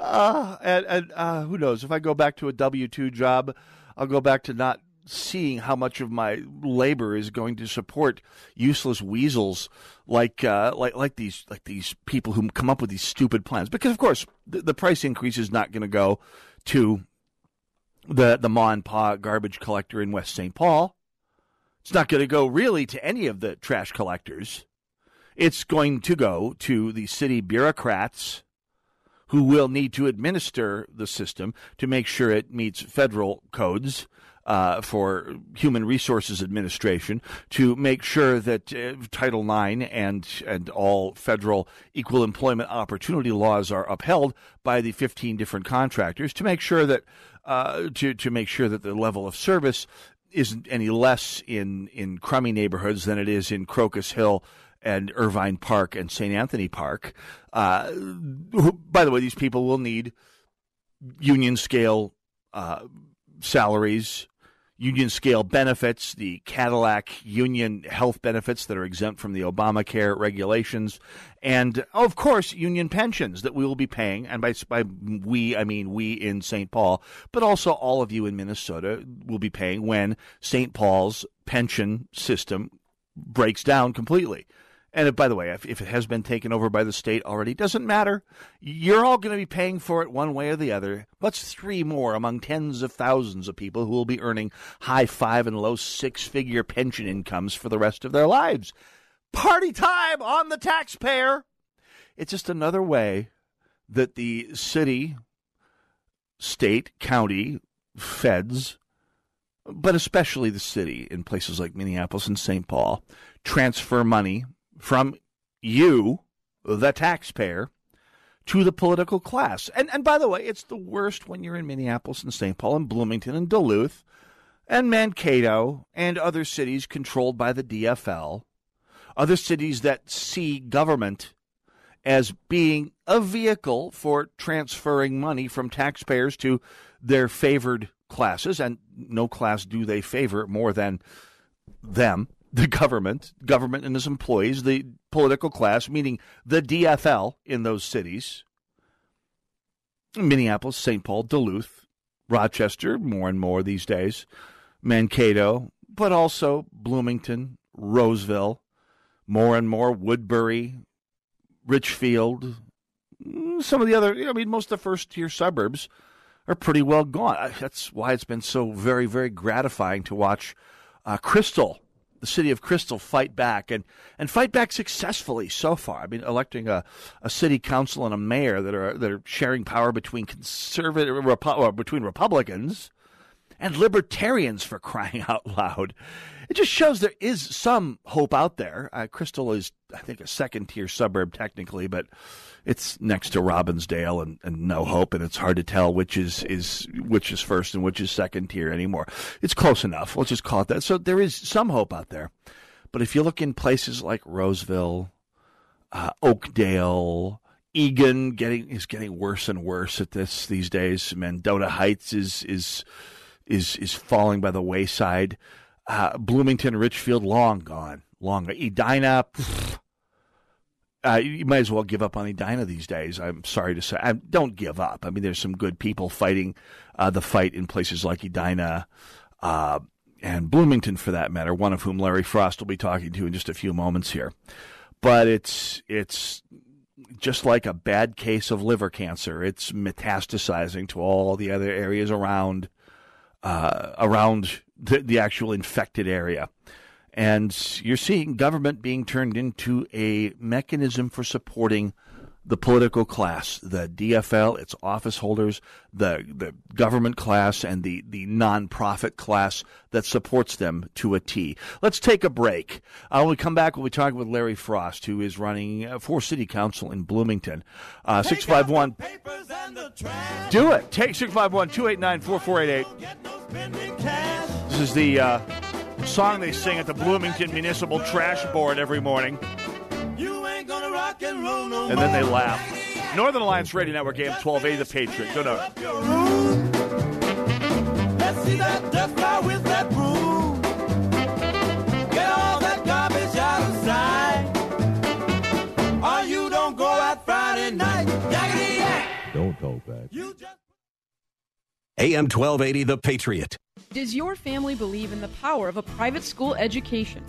Uh, and and uh, who knows? If I go back to a W 2 job, I'll go back to not seeing how much of my labor is going to support useless weasels like uh, like like these like these people who come up with these stupid plans. Because of course, the, the price increase is not going to go to the the ma and pa garbage collector in West St. Paul. It's not going to go really to any of the trash collectors. It's going to go to the city bureaucrats who will need to administer the system to make sure it meets federal codes uh, for human resources administration, to make sure that uh, Title IX and and all federal equal employment opportunity laws are upheld by the 15 different contractors, to make sure that uh, to to make sure that the level of service isn't any less in in crummy neighborhoods than it is in Crocus Hill and Irvine Park and St. Anthony Park. Uh, who, by the way, these people will need union scale uh, salaries, union scale benefits, the Cadillac union health benefits that are exempt from the Obamacare regulations, and of course, union pensions that we will be paying. And by, by we, I mean we in St. Paul, but also all of you in Minnesota will be paying when St. Paul's pension system breaks down completely. And if, by the way, if, if it has been taken over by the state already, doesn't matter. You're all going to be paying for it one way or the other. What's three more among tens of thousands of people who will be earning high five and low six figure pension incomes for the rest of their lives? Party time on the taxpayer. It's just another way that the city, state, county, feds, but especially the city in places like Minneapolis and St. Paul, transfer money from you, the taxpayer, to the political class. And and by the way, it's the worst when you're in Minneapolis and St. Paul and Bloomington and Duluth and Mankato and other cities controlled by the DFL, other cities that see government as being a vehicle for transferring money from taxpayers to their favored classes, and no class do they favor more than them, the government, government and its employees, the political class, meaning the DFL in those cities. Minneapolis, St. Paul, Duluth, Rochester, more and more these days, Mankato, but also Bloomington, Roseville, more and more Woodbury, Richfield, mm, some of the other, I mean, most of the first tier suburbs are pretty well gone. That's why it's been so very, very gratifying to watch uh, Crystal, the city of Crystal, fight back and, and fight back successfully so far. I mean, electing a, a city council and a mayor that are that are sharing power between conservative between Republicans and libertarians for crying out loud. It just shows there is some hope out there. Uh, Crystal is, I think, a second tier suburb technically, but it's next to Robbinsdale and, and no hope, and it's hard to tell which is, is which is first and which is second tier anymore. It's close enough. Let's just call it that. So there is some hope out there. But if you look in places like Roseville, uh, Oakdale, Eagan getting is getting worse and worse at this these days. Mendota Heights is is is is falling by the wayside. Uh, Bloomington, Richfield, long gone, long. Edina, uh, you might as well give up on Edina these days. I'm sorry to say. I, don't give up. I mean, there's some good people fighting uh, the fight in places like Edina uh, and Bloomington, for that matter. One of whom Larry Frost will be talking to in just a few moments here. But it's it's just like a bad case of liver cancer. It's metastasizing to all the other areas around uh, around the, the actual infected area. And you're seeing government being turned into a mechanism for supporting the political class, the DFL, its office holders, the the government class, and the the nonprofit class that supports them to a T. Let's take a break. Uh, when we come back, we'll be talking with Larry Frost, who is running for city council in Bloomington. Uh, six five one. Do it. Take six five one two eight nine four four eight eight. This is the uh, song they sing at the Bloomington Municipal Trash Board every morning. And then they laugh. Northern Alliance Radio Network, AM 1280, The Patriot. Go to. Let's see that dust fly with that broom. Get all that garbage out of sight. Or you don't go out Friday night. Yakety yak. Don't talk back. AM 1280, The Patriot. Does your family believe in the power of a private school education?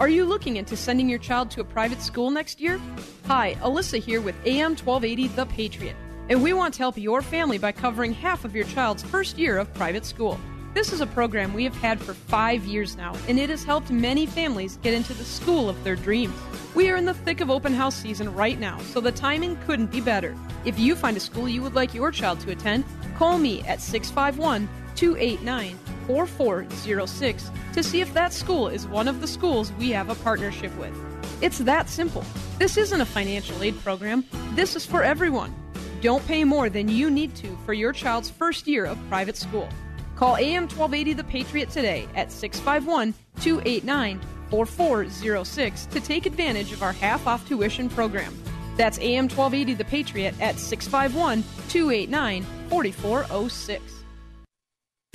Are you looking into sending your child to a private school next year? Hi, Alyssa here with AM 1280 The Patriot, and we want to help your family by covering half of your child's first year of private school. This is a program we have had for five years now, and it has helped many families get into the school of their dreams. We are in the thick of open house season right now, so the timing couldn't be better. If you find a school you would like your child to attend, call me at 651 289 4406 to see if that school is one of the schools we have a partnership with. It's that simple. This isn't a financial aid program, this is for everyone. Don't pay more than you need to for your child's first year of private school. Call AM 1280 The Patriot today at 651 289 4406 to take advantage of our half off tuition program. That's AM 1280 The Patriot at 651 289 4406.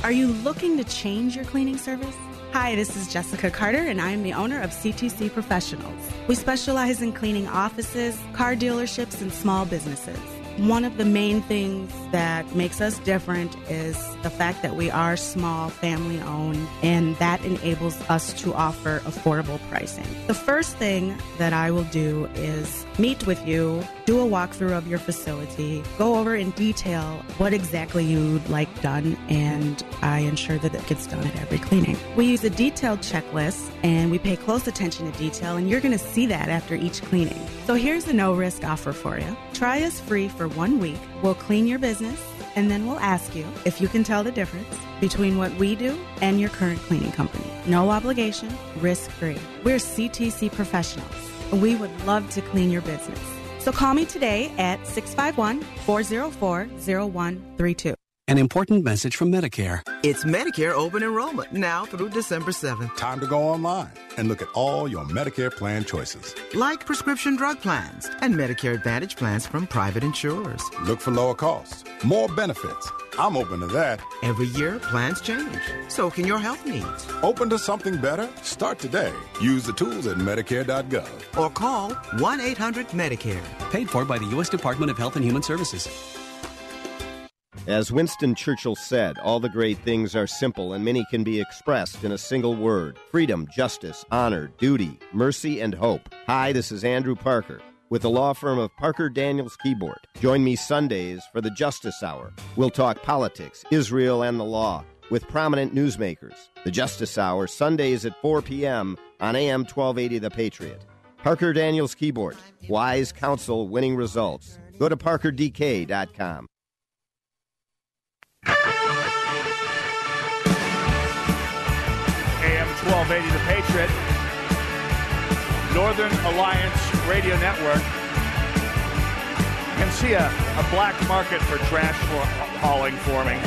Are you looking to change your cleaning service? Hi, this is Jessica Carter, and I am the owner of CTC Professionals. We specialize in cleaning offices, car dealerships, and small businesses. One of the main things that makes us different is the fact that we are small, family owned, and that enables us to offer affordable pricing. The first thing that I will do is meet with you, do a walkthrough of your facility, go over in detail what exactly you'd like done, and I ensure that it gets done at every cleaning. We use a detailed checklist and we pay close attention to detail, and you're going to see that after each cleaning. So here's a no risk offer for you. Try us free for one week. We'll clean your business and then we'll ask you if you can tell the difference between what we do and your current cleaning company. No obligation, risk free. We're CTC professionals. and We would love to clean your business. So call me today at 651 404 0132. An important message from Medicare. It's Medicare open enrollment now through December 7th. Time to go online and look at all your Medicare plan choices. Like prescription drug plans and Medicare Advantage plans from private insurers. Look for lower costs, more benefits. I'm open to that. Every year, plans change. So can your health needs. Open to something better? Start today. Use the tools at Medicare.gov. Or call 1 800 Medicare. Paid for by the U.S. Department of Health and Human Services. As Winston Churchill said, all the great things are simple and many can be expressed in a single word freedom, justice, honor, duty, mercy, and hope. Hi, this is Andrew Parker with the law firm of Parker Daniels Kibort. Join me Sundays for the Justice Hour. We'll talk politics, Israel, and the law with prominent newsmakers. The Justice Hour, Sundays at 4 p.m. on AM 1280 The Patriot. Parker Daniels Kibort. Wise counsel, winning results. Go to parkerdk.com. AM 1280 The Patriot, Northern Alliance Radio Network. You can see a, a black market for trash hauling forming.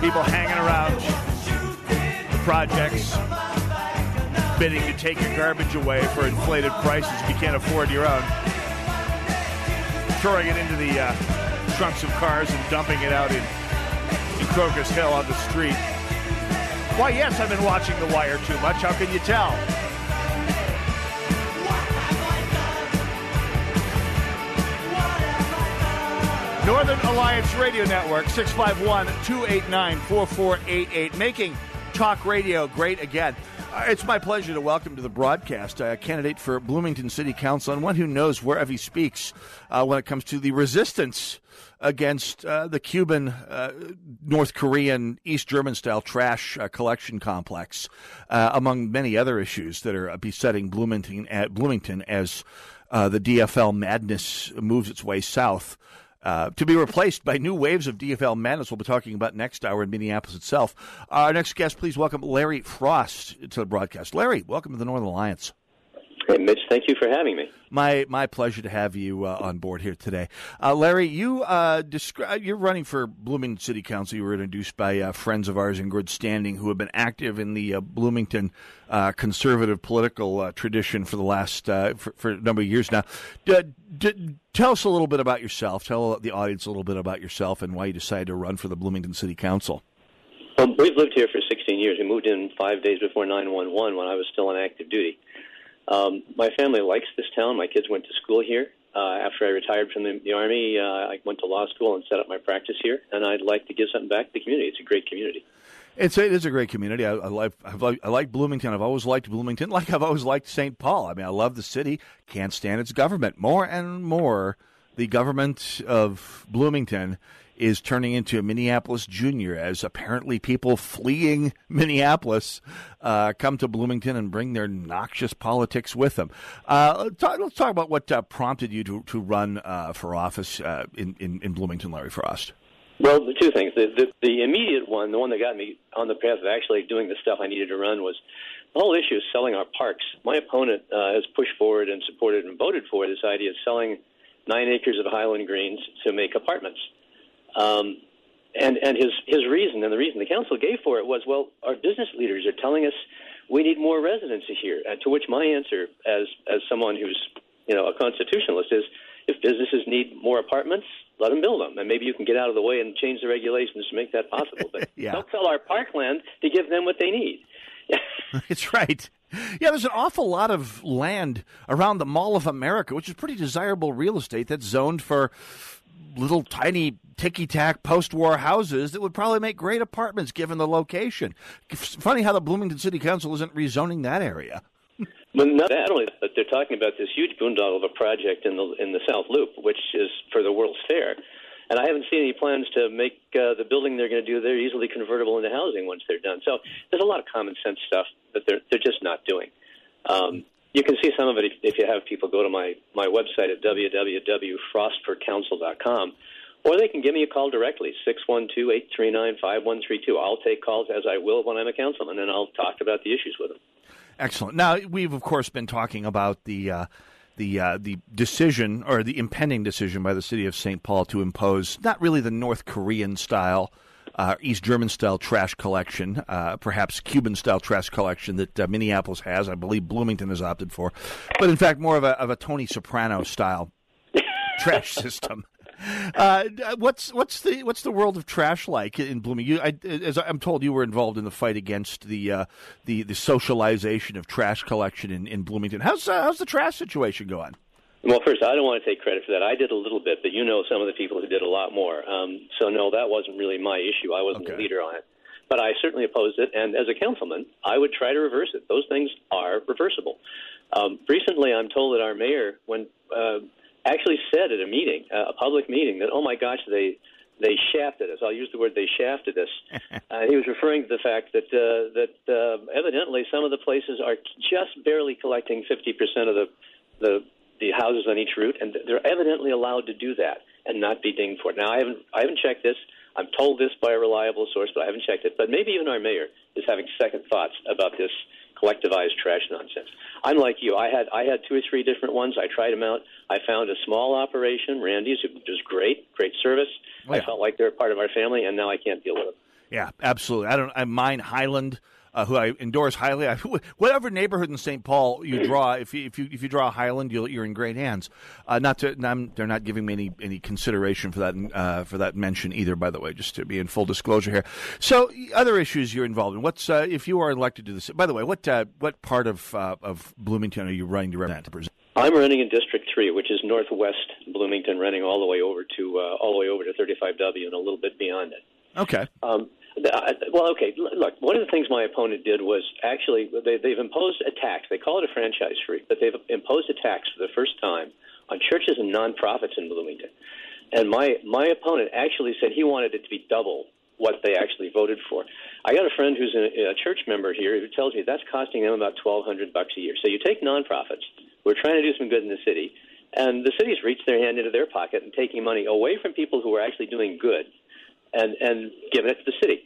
People hanging around the projects, bidding to take your garbage away for inflated prices if you can't afford your own. Throwing it into the uh, trunks of cars and dumping it out in, in Crocus Hill on the street. Why, yes, I've been watching The Wire too much. How can you tell? Northern Alliance Radio Network, 651 289 4488, making talk radio great again. Uh, it's my pleasure to welcome to the broadcast a candidate for Bloomington City Council and one who knows wherever he speaks uh, when it comes to the resistance against uh, the Cuban, uh, North Korean, East German style trash uh, collection complex, uh, among many other issues that are besetting Bloomington, Bloomington as the DFL madness moves its way south. Uh, to be replaced by new waves of DFL madness. We'll be talking about next hour in Minneapolis itself. Our next guest, please welcome Larry Frost to the broadcast. Larry, welcome to the Northern Alliance. Hey, Mitch, thank you for having me. My my pleasure to have you uh, on board here today, uh, Larry. You uh, describe you're running for Bloomington City Council. You were introduced by uh, friends of ours in good standing who have been active in the uh, Bloomington uh, conservative political tradition for the last for, for, a number of years now. D- d- tell us a little bit about yourself. Tell the audience a little bit about yourself and why you decided to run for the Bloomington City Council. Well, we've lived here for 16 years. We moved in five days before 911 when I was still on active duty. Um, my family likes this town. My kids went to school here. Uh, after I retired from the, the Army, uh, I went to law school and set up my practice here, and I'd like to give something back to the community. It's a great community. It's it is a great community. I, I like I like Bloomington. I've always liked Bloomington, like I've always liked St. Paul. I mean, I love the city. Can't stand its government more and more. The government of Bloomington is turning into a Minneapolis Junior as apparently people fleeing Minneapolis uh, come to Bloomington and bring their noxious politics with them. Uh, talk, let's, talk, about what uh, prompted you to, to run uh, for office uh, in, in, in, Bloomington, Larry Frost. Well, the two things. The, the, the, immediate one, the one that got me on the path of actually doing the stuff I needed to run, was the whole issue of selling our parks. My opponent uh, has pushed forward and supported and voted for this idea of selling nine acres of Hyland Greens to make apartments. Um, and and his his reason and the reason the council gave for it was well our business leaders are telling us we need more residency here. Uh, to which my answer as as someone who's you know a constitutionalist is if businesses need more apartments, let them build them, and maybe you can get out of the way and change the regulations to make that possible. But yeah. don't sell our parkland to give them what they need. That's right. Yeah, there's an awful lot of land around the Mall of America, which is pretty desirable real estate that's zoned for little tiny ticky tack post war houses that would probably make great apartments given the location. Funny how the Bloomington City Council isn't rezoning that area. Well, not only that, they're talking about this huge boondoggle of a project in the in the South Loop, which is for the World's Fair, and I haven't seen any plans to make uh, the building they're going to do there easily convertible into housing once they're done. So there's a lot of common sense stuff that they're they're just not doing. Um, you can see some of it if, if you have people go to my, my website at www.frostforcouncil.com, or they can give me a call directly, 612-839-5132. I'll take calls as I will when I'm a councilman, and I'll talk about the issues with them. Excellent. Now, we've, of course, been talking about the... Uh, the uh, the decision or the impending decision by the city of St. Paul to impose not really the North Korean style uh, East German style trash collection, uh, perhaps Cuban style trash collection that uh, Minneapolis has. I believe Bloomington has opted for, but in fact, more of a, of a Tony Soprano style trash system. Uh, what's what's the what's the world of trash like in Bloomington? You, I, as I'm told, you were involved in the fight against the uh, the the socialization of trash collection in, in Bloomington. How's uh, how's the trash situation going? Well, first, I don't want to take credit for that. I did a little bit, but you know some of the people who did a lot more. Um, so, no, that wasn't really my issue. I wasn't okay. the leader on it. But I certainly opposed it, and as a councilman, I would try to reverse it. Those things are reversible. Um, recently, I'm told that our mayor, when uh, actually said at a meeting, uh, a public meeting, that oh my gosh, they they shafted us. I'll use the word they shafted us. uh, he was referring to the fact that uh, that uh, evidently some of the places are just barely collecting 50% of the the the houses on each route, and they're evidently allowed to do that and not be dinged for it. Now, I haven't I haven't checked this. I'm told this by a reliable source, but I haven't checked it. But maybe even our mayor is having second thoughts about this collectivized trash nonsense. I'm like you. I had I had two or three different ones. I tried them out. I found a small operation, Randy's, which was great, great service. Oh, yeah. I felt like they're part of our family, and now I can't deal with them. Yeah, absolutely. I don't. I mine Highland uh, who I endorse highly. I, whatever neighborhood in St. Paul you draw, if you if you if you draw Highland, you are in great hands. Uh, not to, I'm, they're not giving me any any consideration for that uh, for that mention either. By the way, just to be in full disclosure here. So, other issues you're involved in. What's uh, if you are elected to this? By the way, what uh, what part of uh, of Bloomington are you running to represent? I'm running in District Three, which is northwest Bloomington, running all the way over to uh, all the way over to 35W and a little bit beyond it. Okay. Um, well, okay. Look, one of the things my opponent did was actually they, they've imposed a tax. They call it a franchise fee, but they've imposed a tax for the first time on churches and nonprofits in Bloomington. And my my opponent actually said he wanted it to be double what they actually voted for. I got a friend who's a, a church member here who tells me that's costing them about twelve hundred bucks a year. So you take nonprofits who are trying to do some good in the city, and the city's reached their hand into their pocket and taking money away from people who are actually doing good and and given it to the city.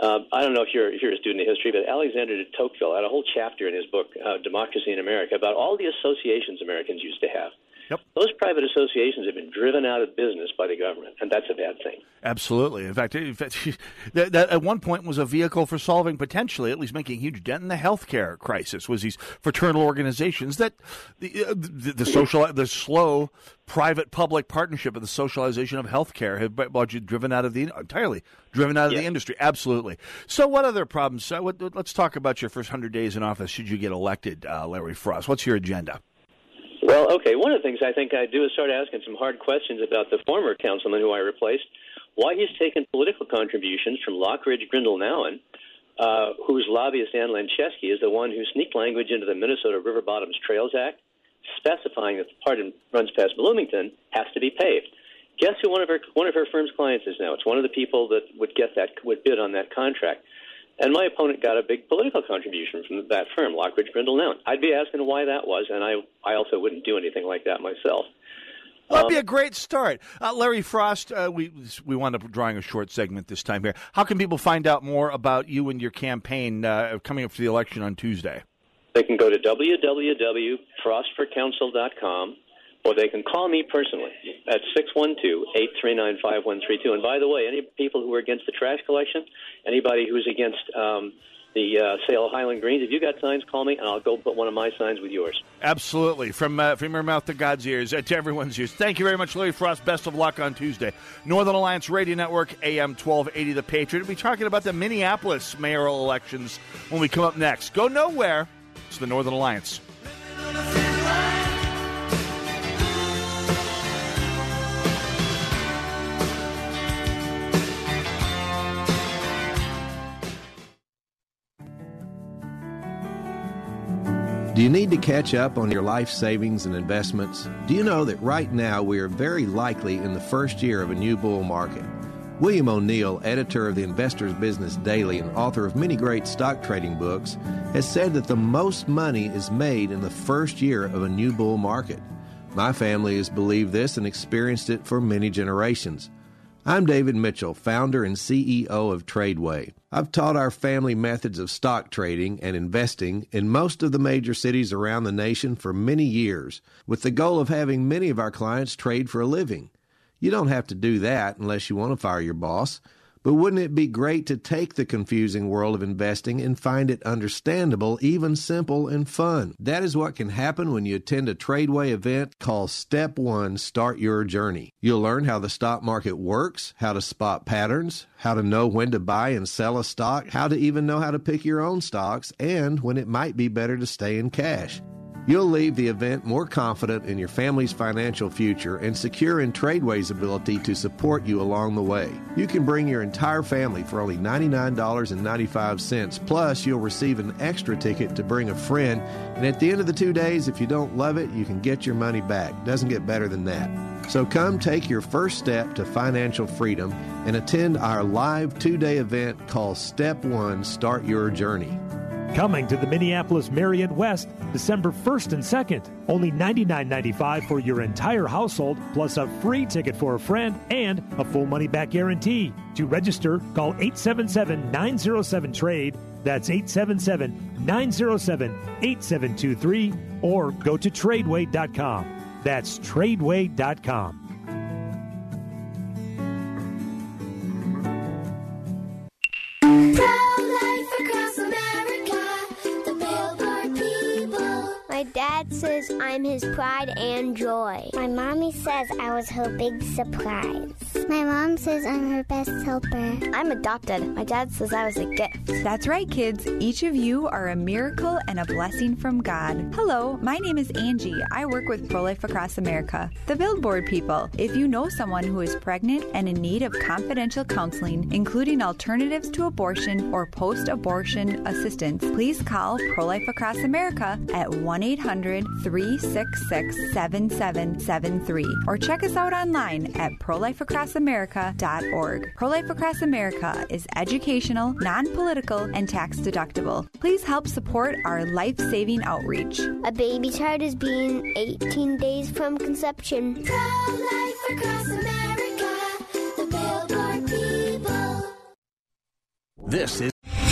Uh, I don't know if you're if you're a student of history, but Alexander de Tocqueville had a whole chapter in his book uh, Democracy in America about all the associations Americans used to have. Yep. Those private associations have been driven out of business by the government, and that's a bad thing. Absolutely. In fact, in fact that, that, at one point was a vehicle for solving potentially, at least making a huge dent in the healthcare crisis. Was these fraternal organizations that the, uh, the, the social, the slow private-public partnership of the socialization of healthcare have budget driven out of the entirely driven out of yeah. the industry. Absolutely. So, what other problems? Uh, what, let's talk about your first hundred days in office. Should you get elected, uh, Larry Frost? What's your agenda? Well, okay. One of the things I think I do is start asking some hard questions about the former councilman who I replaced, why he's taken political contributions from Lockridge Grindal Nauen, uh, whose lobbyist Ann Lanchesky is the one who sneaked language into the Minnesota River Bottoms Trails Act, specifying that the part that runs past Bloomington has to be paved. Guess who one of her one of her firm's clients is now? It's one of the people that would get that would bid on that contract. And my opponent got a big political contribution from that firm, Lockridge Grindal Nauen. I'd be asking why that was, and I, I also wouldn't do anything like that myself. Well, that'd be a great start. Uh, Larry Frost, uh, we we wound up drawing a short segment this time here. How can people find out more about you and your campaign uh, coming up for the election on Tuesday? They can go to www.frostforcouncil.com or they can call me personally at 612-839-5132. And by the way, any people who are against the trash collection, anybody who's against um, the uh, sale of Hyland Greens, if you got signs, call me, and I'll go put one of my signs with yours. Absolutely. From, uh, from your mouth to God's ears, uh, to everyone's ears. Thank you very much, Larry Frost. Best of luck on Tuesday. Northern Alliance Radio Network, AM 1280 The Patriot. We'll be talking about the Minneapolis mayoral elections when we come up next. Go nowhere. It's the Northern Alliance. Do you need to catch up on your life savings and investments? Do you know that right now we are very likely in the first year of a new bull market? William O'Neill, editor of the Investor's Business Daily and author of many great stock trading books, has said that the most money is made in the first year of a new bull market. My family has believed this and experienced it for many generations. I'm David Mitchell, founder and CEO of Tradeway. I've taught our family methods of stock trading and investing in most of the major cities around the nation for many years, with the goal of having many of our clients trade for a living. You don't have to do that unless you want to fire your boss. But wouldn't it be great to take the confusing world of investing and find it understandable, even simple and fun? That is what can happen when you attend a Tradeway event called Step 1 Start Your Journey. You'll learn how the stock market works, how to spot patterns, how to know when to buy and sell a stock, how to even know how to pick your own stocks, and when it might be better to stay in cash. You'll leave the event more confident in your family's financial future and secure in Tradeway's ability to support you along the way. You can bring your entire family for only $99.95, plus, you'll receive an extra ticket to bring a friend. And at the end of the two days, if you don't love it, you can get your money back. Doesn't get better than that. So come take your first step to financial freedom and attend our live two day event called Step One Start Your Journey. Coming to the Minneapolis Marriott West December 1st and 2nd. Only $99.95 for your entire household, plus a free ticket for a friend and a full money back guarantee. To register, call 877 907 TRADE. That's 877 907 8723 or go to tradeway.com. That's tradeway.com. says I'm his pride and joy. My mommy says I was her big surprise. My mom says I'm her best helper. I'm adopted. My dad says I was a gift. That's right, kids. Each of you are a miracle and a blessing from God. Hello, my name is Angie. I work with Pro Life Across America, the Billboard people. If you know someone who is pregnant and in need of confidential counseling, including alternatives to abortion or post abortion assistance, please call Pro Life Across America at 1 800 366 7773 or check us out online at prolifeacrossamerica.org. Pro Life Across America is educational, non political, and tax deductible. Please help support our life saving outreach. A baby child is being 18 days from conception. Pro-life across America, the Billboard people. This is.